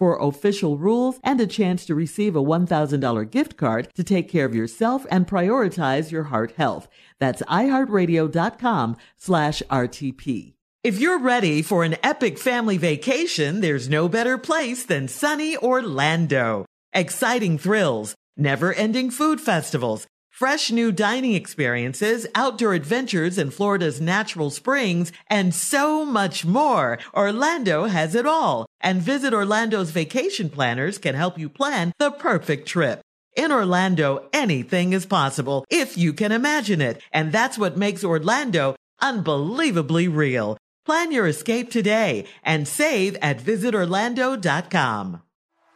for official rules and a chance to receive a $1,000 gift card to take care of yourself and prioritize your heart health. That's iHeartRadio.com slash RTP. If you're ready for an epic family vacation, there's no better place than sunny Orlando. Exciting thrills, never ending food festivals, fresh new dining experiences, outdoor adventures in Florida's natural springs, and so much more. Orlando has it all. And Visit Orlando's vacation planners can help you plan the perfect trip. In Orlando, anything is possible if you can imagine it. And that's what makes Orlando unbelievably real. Plan your escape today and save at visitorlando.com.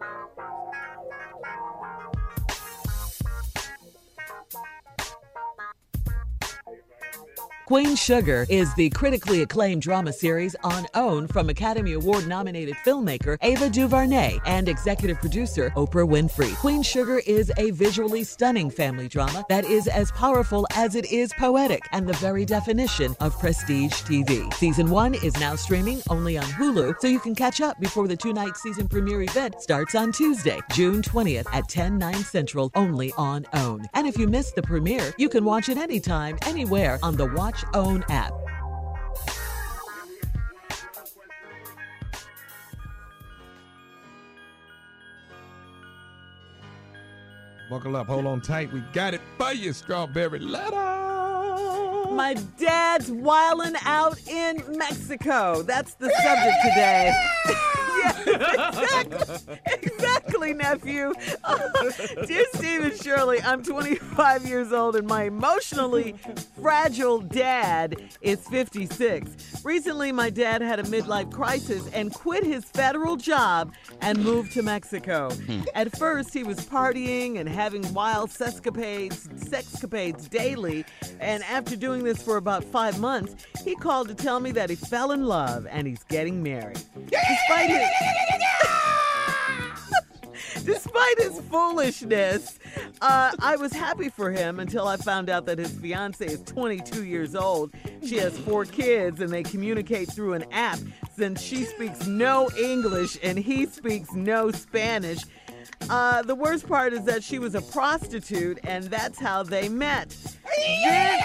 Bye. Queen Sugar is the critically acclaimed drama series on OWN from Academy Award nominated filmmaker Ava DuVernay and executive producer Oprah Winfrey. Queen Sugar is a visually stunning family drama that is as powerful as it is poetic and the very definition of prestige TV. Season one is now streaming only on Hulu, so you can catch up before the two night season premiere event starts on Tuesday, June 20th at 10, 9 central, only on OWN. And if you missed the premiere, you can watch it anytime, anywhere on the Watch OWN app. Buckle up, hold on tight. We got it for you, strawberry letter. My dad's wiling out in Mexico. That's the subject today. yes, exactly, nephew. Dear Steve and Shirley, I'm 25 years old and my emotionally fragile dad is 56. Recently, my dad had a midlife crisis and quit his federal job and moved to Mexico. Hmm. At first, he was partying and having wild sexcapades, sexcapades daily, and after doing this for about five months, he called to tell me that he fell in love and he's getting married. Despite his Despite his foolishness, uh, I was happy for him until I found out that his fiance is 22 years old. She has four kids and they communicate through an app since she speaks no English and he speaks no Spanish. Uh, the worst part is that she was a prostitute and that's how they met. Then-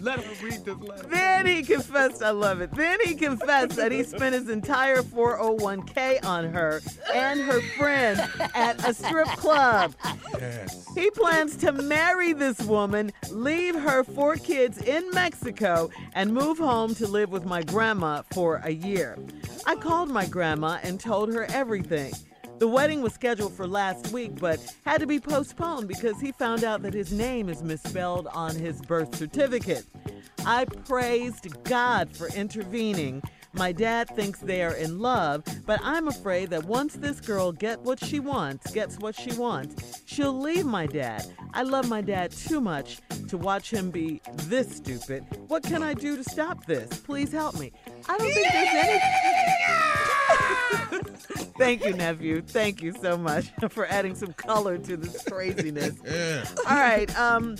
Let him read this letter. Then he confessed, I love it. Then he confessed that he spent his entire 401k on her and her friend at a strip club. Yes. He plans to marry this woman, leave her four kids in Mexico, and move home to live with my grandma for a year. I called my grandma and told her everything. The wedding was scheduled for last week, but had to be postponed because he found out that his name is misspelled on his birth certificate. I praised God for intervening. My dad thinks they are in love, but I'm afraid that once this girl get what she wants, gets what she wants, she'll leave my dad. I love my dad too much to watch him be this stupid. What can I do to stop this? Please help me. I don't think there's any. Thank you, nephew. Thank you so much for adding some color to this craziness. All right. Um,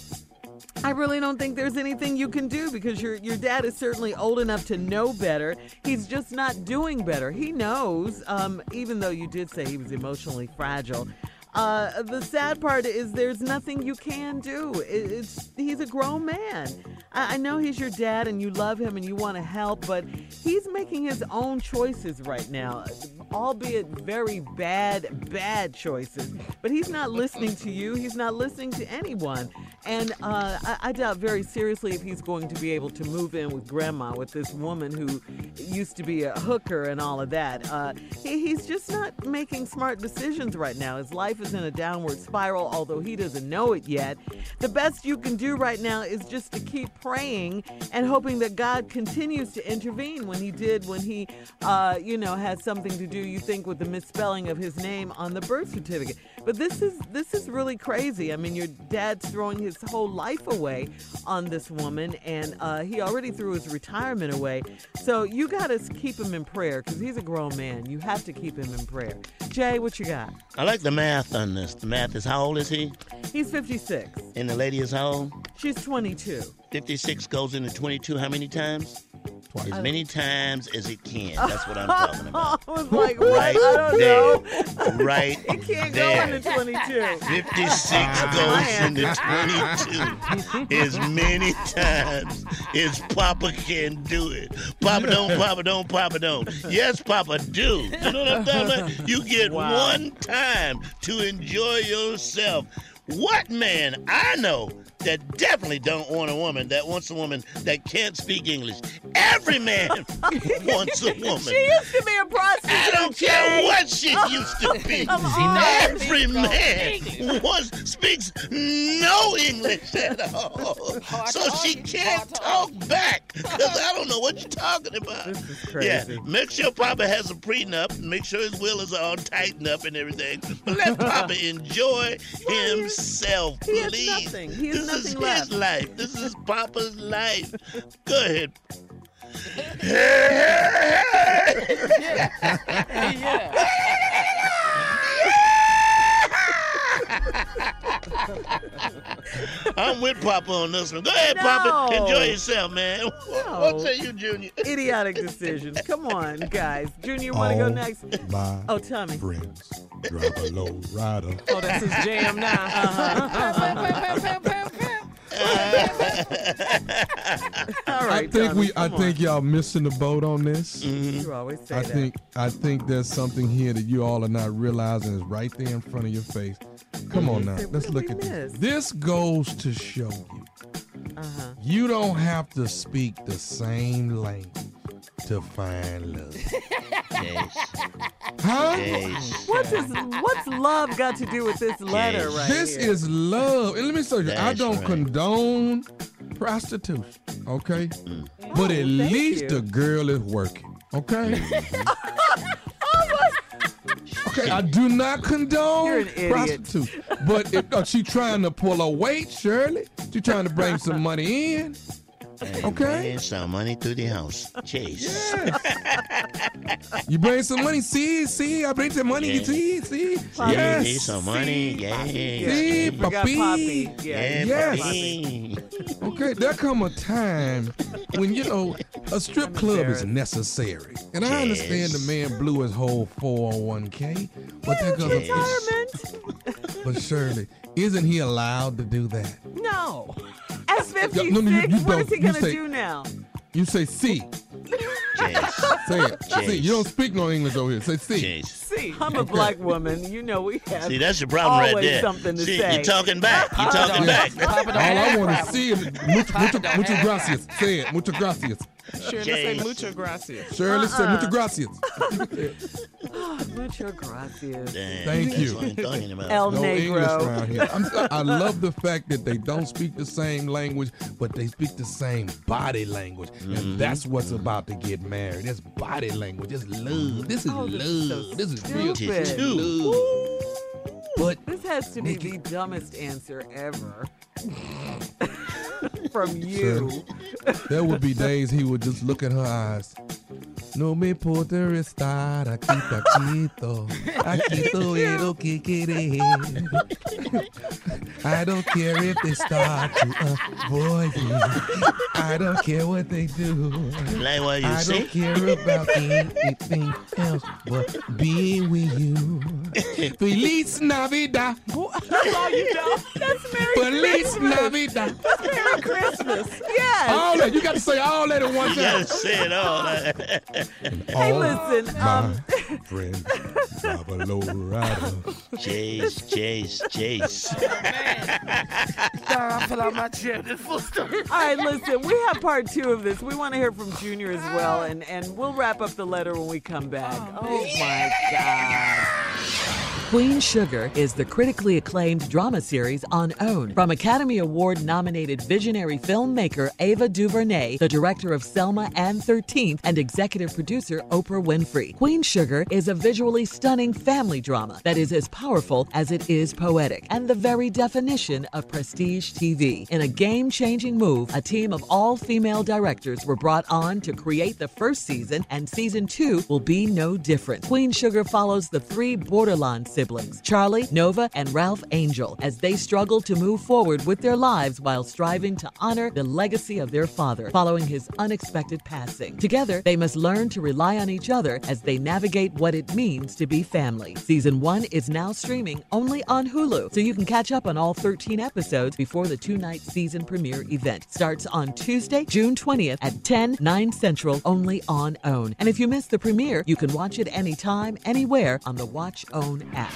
I really don't think there's anything you can do because your your dad is certainly old enough to know better. He's just not doing better. He knows, um, even though you did say he was emotionally fragile. Uh, the sad part is there's nothing you can do. It's he's a grown man. I, I know he's your dad and you love him and you want to help, but he's making his own choices right now, albeit very bad, bad choices. But he's not listening to you. He's not listening to anyone. And uh, I, I doubt very seriously if he's going to be able to move in with grandma with this woman who used to be a hooker and all of that. Uh, he, he's just not making smart decisions right now. His life is in a downward spiral, although he doesn't know it yet. The best you can do right now is just to keep praying and hoping that God continues to intervene when he did when he, uh, you know, has something to do, you think, with the misspelling of his name on the birth certificate. But this is this is really crazy. I mean, your dad's throwing his whole life away on this woman, and uh, he already threw his retirement away. So you got to keep him in prayer because he's a grown man. You have to keep him in prayer. Jay, what you got? I like the math on this. The math is how old is he? He's 56. And the lady is how old? She's 22. 56 goes into 22 how many times? Twice. As many times as it can. That's what I'm talking about. I was like, what? Right I don't there. know. Right He can't there. go into 22. 56 goes into 22 as many times as Papa can do it. Papa don't, Papa don't, Papa don't. Yes, Papa do. You know what I'm talking about? You get Wow. one time to enjoy yourself. What man I know that definitely don't want a woman that wants a woman that can't speak English? Every man wants a woman. She used to be a prostitute. I don't care what she used to be. Every man wants speaks no English at all, so she can't talk back because I don't know what you're talking about. This is crazy. Yeah, make sure Papa has a prenup. Make sure his will is all tightened up and everything. But let Papa enjoy himself, he has nothing. He has this is nothing his life. This is Papa's life. Go ahead. I'm with Papa on this one. Go ahead, Papa. Enjoy yourself, man. What, No. what say you, Junior? Idiotic decisions. Come on, guys. Junior, want to go next? My Oh, tell me. friends drive a low rider. Oh, that's his jam now. All I think Tommy, we. I come think y'all missing the boat on this. on. You always say I that. think. I think there's something here that you all are not realizing is right there in front of your face. Come on now, let's look we at this. This goes to show you, Uh-huh. you don't have to speak the same language to find love. Yes, Huh? yes. What's this, what's love got to do with this letter Yes. right This here? is love. And let me tell you, I That's don't right. condone prostitution, okay? Mm. But at Oh, thank least you. the girl is working, okay? okay, I do not condone You're an idiot. prostitution. But if uh, she trying to pull a weight, Shirley, she trying to bring some money in. And Okay. bring some money to the house. Chase. Yes. You bring some money, see, see, I bring some money, Yeah. see, see. Poppy. Yes. Need some money. Yeah. See, We got. Poppy. Yeah, Yeah, Yes. papi. Okay, there come a time when you know a strip club is necessary, and I understand the man blew his whole 401k, but there goes a, Retirement? but surely, isn't he allowed to do that? No. At 56, no, no, you- you what is he going to do now? You say C. Jace. Say it. Jace. C. You don't speak no English over here. Say C. Jace. See. I'm a black woman. You know we have See, that's the problem right always there. something to See, say. you're talking back. You're talking Yeah. back. All I want to see is mucho, mucho, mucho gracias. Say it. Mucho gracias. Shirley say Jace. mucho gracias. Shirley say Uh-uh. mucho gracias. Mucho gracias. Damn, Thank you. what I'm talking about. El No English Negro. around here. I'm, I love the fact that they don't speak the same language, but they speak the same body language, Mm-hmm. and that's what's about to get married. It's body language. It's love. This is Oh, this is so love. this is real stupid. love. But This has to be the dumbest answer ever. From you. there would be days he would just look in her eyes. No me poder estar aquí taquito. Aquí todo lo que querer. I don't care if they start to avoid me. I don't care what they do. Like what you I say? don't care about anything else but being with you. Feliz Navidad. That's oh, all oh, you know. That's Merry Feliz Christmas. Navidad. Merry Christmas. Yes. All that. You got to say all that at one You gotta say it all. That. Hey, listen. Um, friend, Baba Lowrider. Chase, chase, chase. I fell out my chair. This full story. all right, listen. We have part two of this. We want to hear from Junior as well, and and we'll wrap up the letter when we come back. Oh, my God. Queen Sugar is the critically acclaimed drama series on OWN. From Academy Award nominated visionary filmmaker Ava DuVernay, the director of Selma and 13th, and executive producer Oprah Winfrey. Queen Sugar is a visually stunning family drama that is as powerful as it is poetic, and the very definition of prestige TV. In a game changing move, a team of all female directors were brought on to create the first season, and season two will be no different. Queen Sugar follows the three borderline siblings, Charlie, Nova, and Ralph Angel, as they struggle to move forward with their lives while striving to honor the legacy of their father following his unexpected passing. Together, they must learn to rely on each other as they navigate what it means to be family. Season one is now streaming only on Hulu, so you can catch up on all 13 episodes before the two night season premiere event. Starts on Tuesday, June 20th at 10, 9 Central, only on OWN. And if you miss the premiere, you can watch it anytime, anywhere on the Watch OWN app.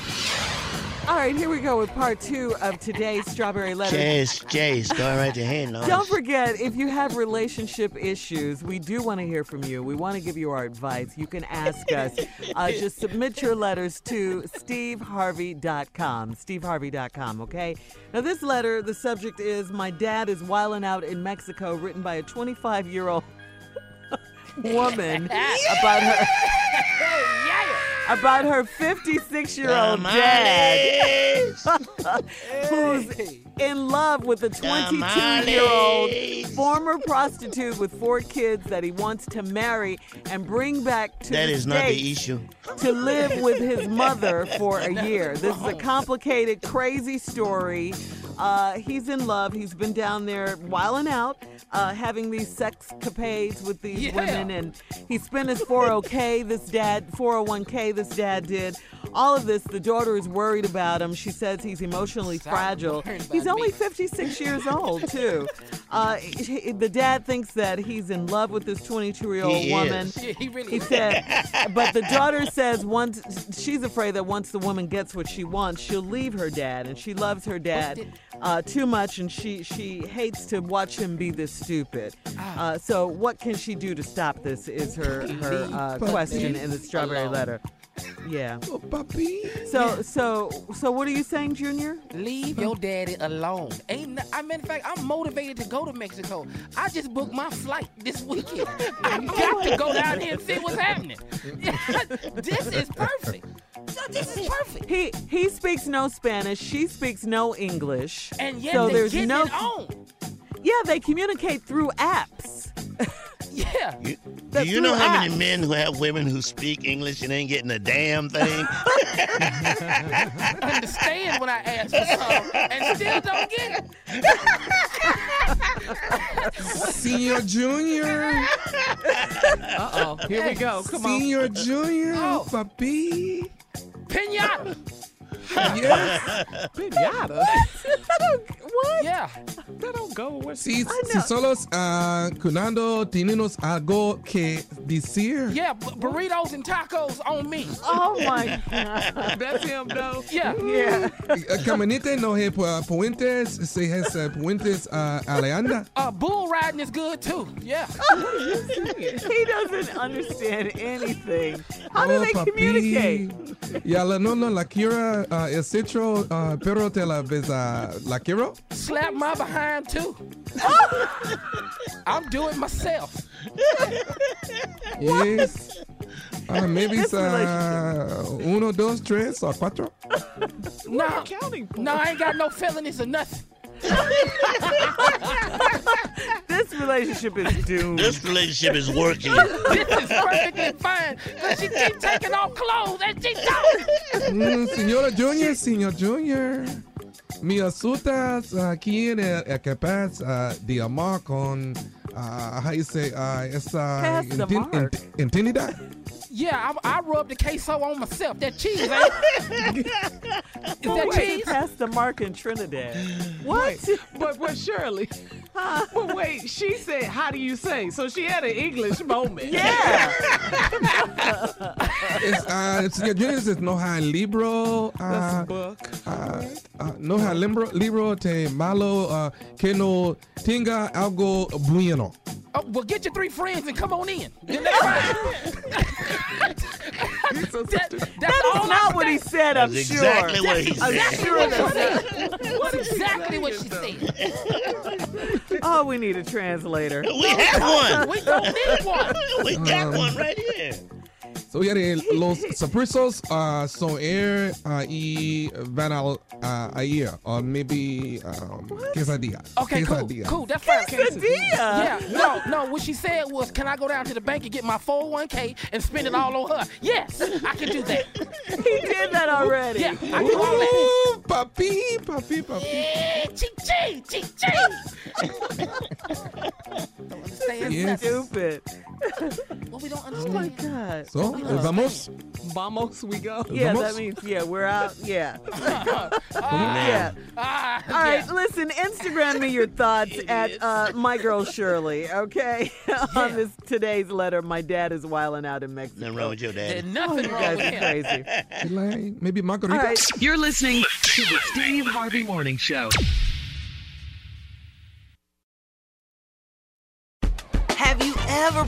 All right, here we go with part two of today's Strawberry Letter. Chase, chase. Go right ahead, no. Don't forget, if you have relationship issues, we do want to hear from you. We want to give you our advice. You can ask us. Uh, just submit your letters to steveharvey.com. Steveharvey.com, okay? Now, this letter, the subject is My Dad is Wilding Out in Mexico, written by a 25 year old woman about her. About her 56 year old dad who's in love with a 22 year old former prostitute with four kids that he wants to marry and bring back to That the is not the issue. to live with his mother for a year. This is a complicated, crazy story. Uh, he's in love. He's been down there wilding out, uh, having these sex capades with these Yeah. women, and he spent his 401k. This dad, 401k. This dad did all of this. The daughter is worried about him. She says he's emotionally Stop fragile. He's only me. 56 years old too. Uh, he- the dad thinks that he's in love with this 22 year old woman. is. He really He said, but the daughter says once she's afraid that once the woman gets what she wants, she'll leave her dad, and she loves her dad uh, too much, and she she hates to watch him be this stupid. Uh, so, what can she do to stop this? Is her her uh, question in the strawberry alone. letter. Yeah. Oh, papi. So so so, what are you saying, Junior? Leave your daddy alone. Ain't no, I mean, in fact, I'm motivated to go to Mexico. I just booked my flight this weekend. I oh, got to go down there and see what's happening. this is perfect. So this is perfect. He he speaks no Spanish. She speaks no English. And yet so they there's no it on. yeah. They communicate through apps. Yeah. You, do you know through how many men who have women who speak English and ain't getting a damn thing? Understand when I ask for something and still don't get it. Senior Junior. Uh oh. Here we go. Come on. Senior Junior. Oh. Papi. Pinata. Yes. Pinata. What? Yeah. That don't go with Si, si solos uh, cunando tenemos algo que decir. Yeah, b- burritos and tacos on me. Oh my god. That's him though. Yeah. Yeah. Uh, Caminite no he pu- puentes, se has uh, puentes uh, Aleanda. Uh, bull riding is good too. Yeah. he doesn't understand anything. How do Oh, they papi. communicate? Ya la no no la quiero uh, el citro uh, pero te la besa la quiero. Slap my behind too. I'm doing myself. Yes. Uh, maybe it's uh, uno, dos, tres, or cuatro. No, Counting no, I ain't got no felonies or nothing. This relationship is doomed. This relationship is working. This is perfectly fine. Cause she keep taking off clothes and she don't. Mm, señora Junior, señor Junior. Me asustas aquí en el, el capaz uh, de amar con, uh, how you say, uh, esa Pass the intin- intimidad. Yeah, I, I rubbed the queso on myself. That cheese, ain't it? Is that Wait, cheese? past the mark in Trinidad. What? But but Shirley. But wait, she said, "How do you say?" So she had an English moment. Yeah. Es, uh, señor Junior says, no hay libro. That's a Uh, book. uh, uh, no hay libro, libro te malo uh, que no tenga algo bueno. Oh, well, get your three friends and come on in. Then that's that, that's That all is not what he said. said, I'm That's sure. exactly what he I'm said. sure that's That's exactly what she said. Oh, we need a translator. We have one. We don't need one. We got one right here. So ya de los sorpresos uh, son air uh, y van al uh, ayer or maybe um, quesadilla. Okay, cool, quesadilla. cool. That's fine. Quesadilla. Yeah, no, no. What she said was, "Can I go down to the bank and get my 401k and spend it all on her?" Yes, I can do that. He did that already. Yeah, I can do all that. Ooh, papi, papi, papi. Yeah, ching ching, ching ching. Don't Yes. Stupid. what we don't Oh my understand. God. So, eh, vamos. Vamos, we go. Yeah, Vamos. that means yeah, we're out. Yeah. Ah, Yeah. ah, All right, yeah. listen, Instagram me your thoughts at uh, my girl Shirley, okay? On this today's letter, my dad is wilding out in Mexico. Nothing wrong with your There's dad. nothing You wrong guys with are him. crazy. Maybe margarita. right. You're listening to the Steve Harvey Morning Show.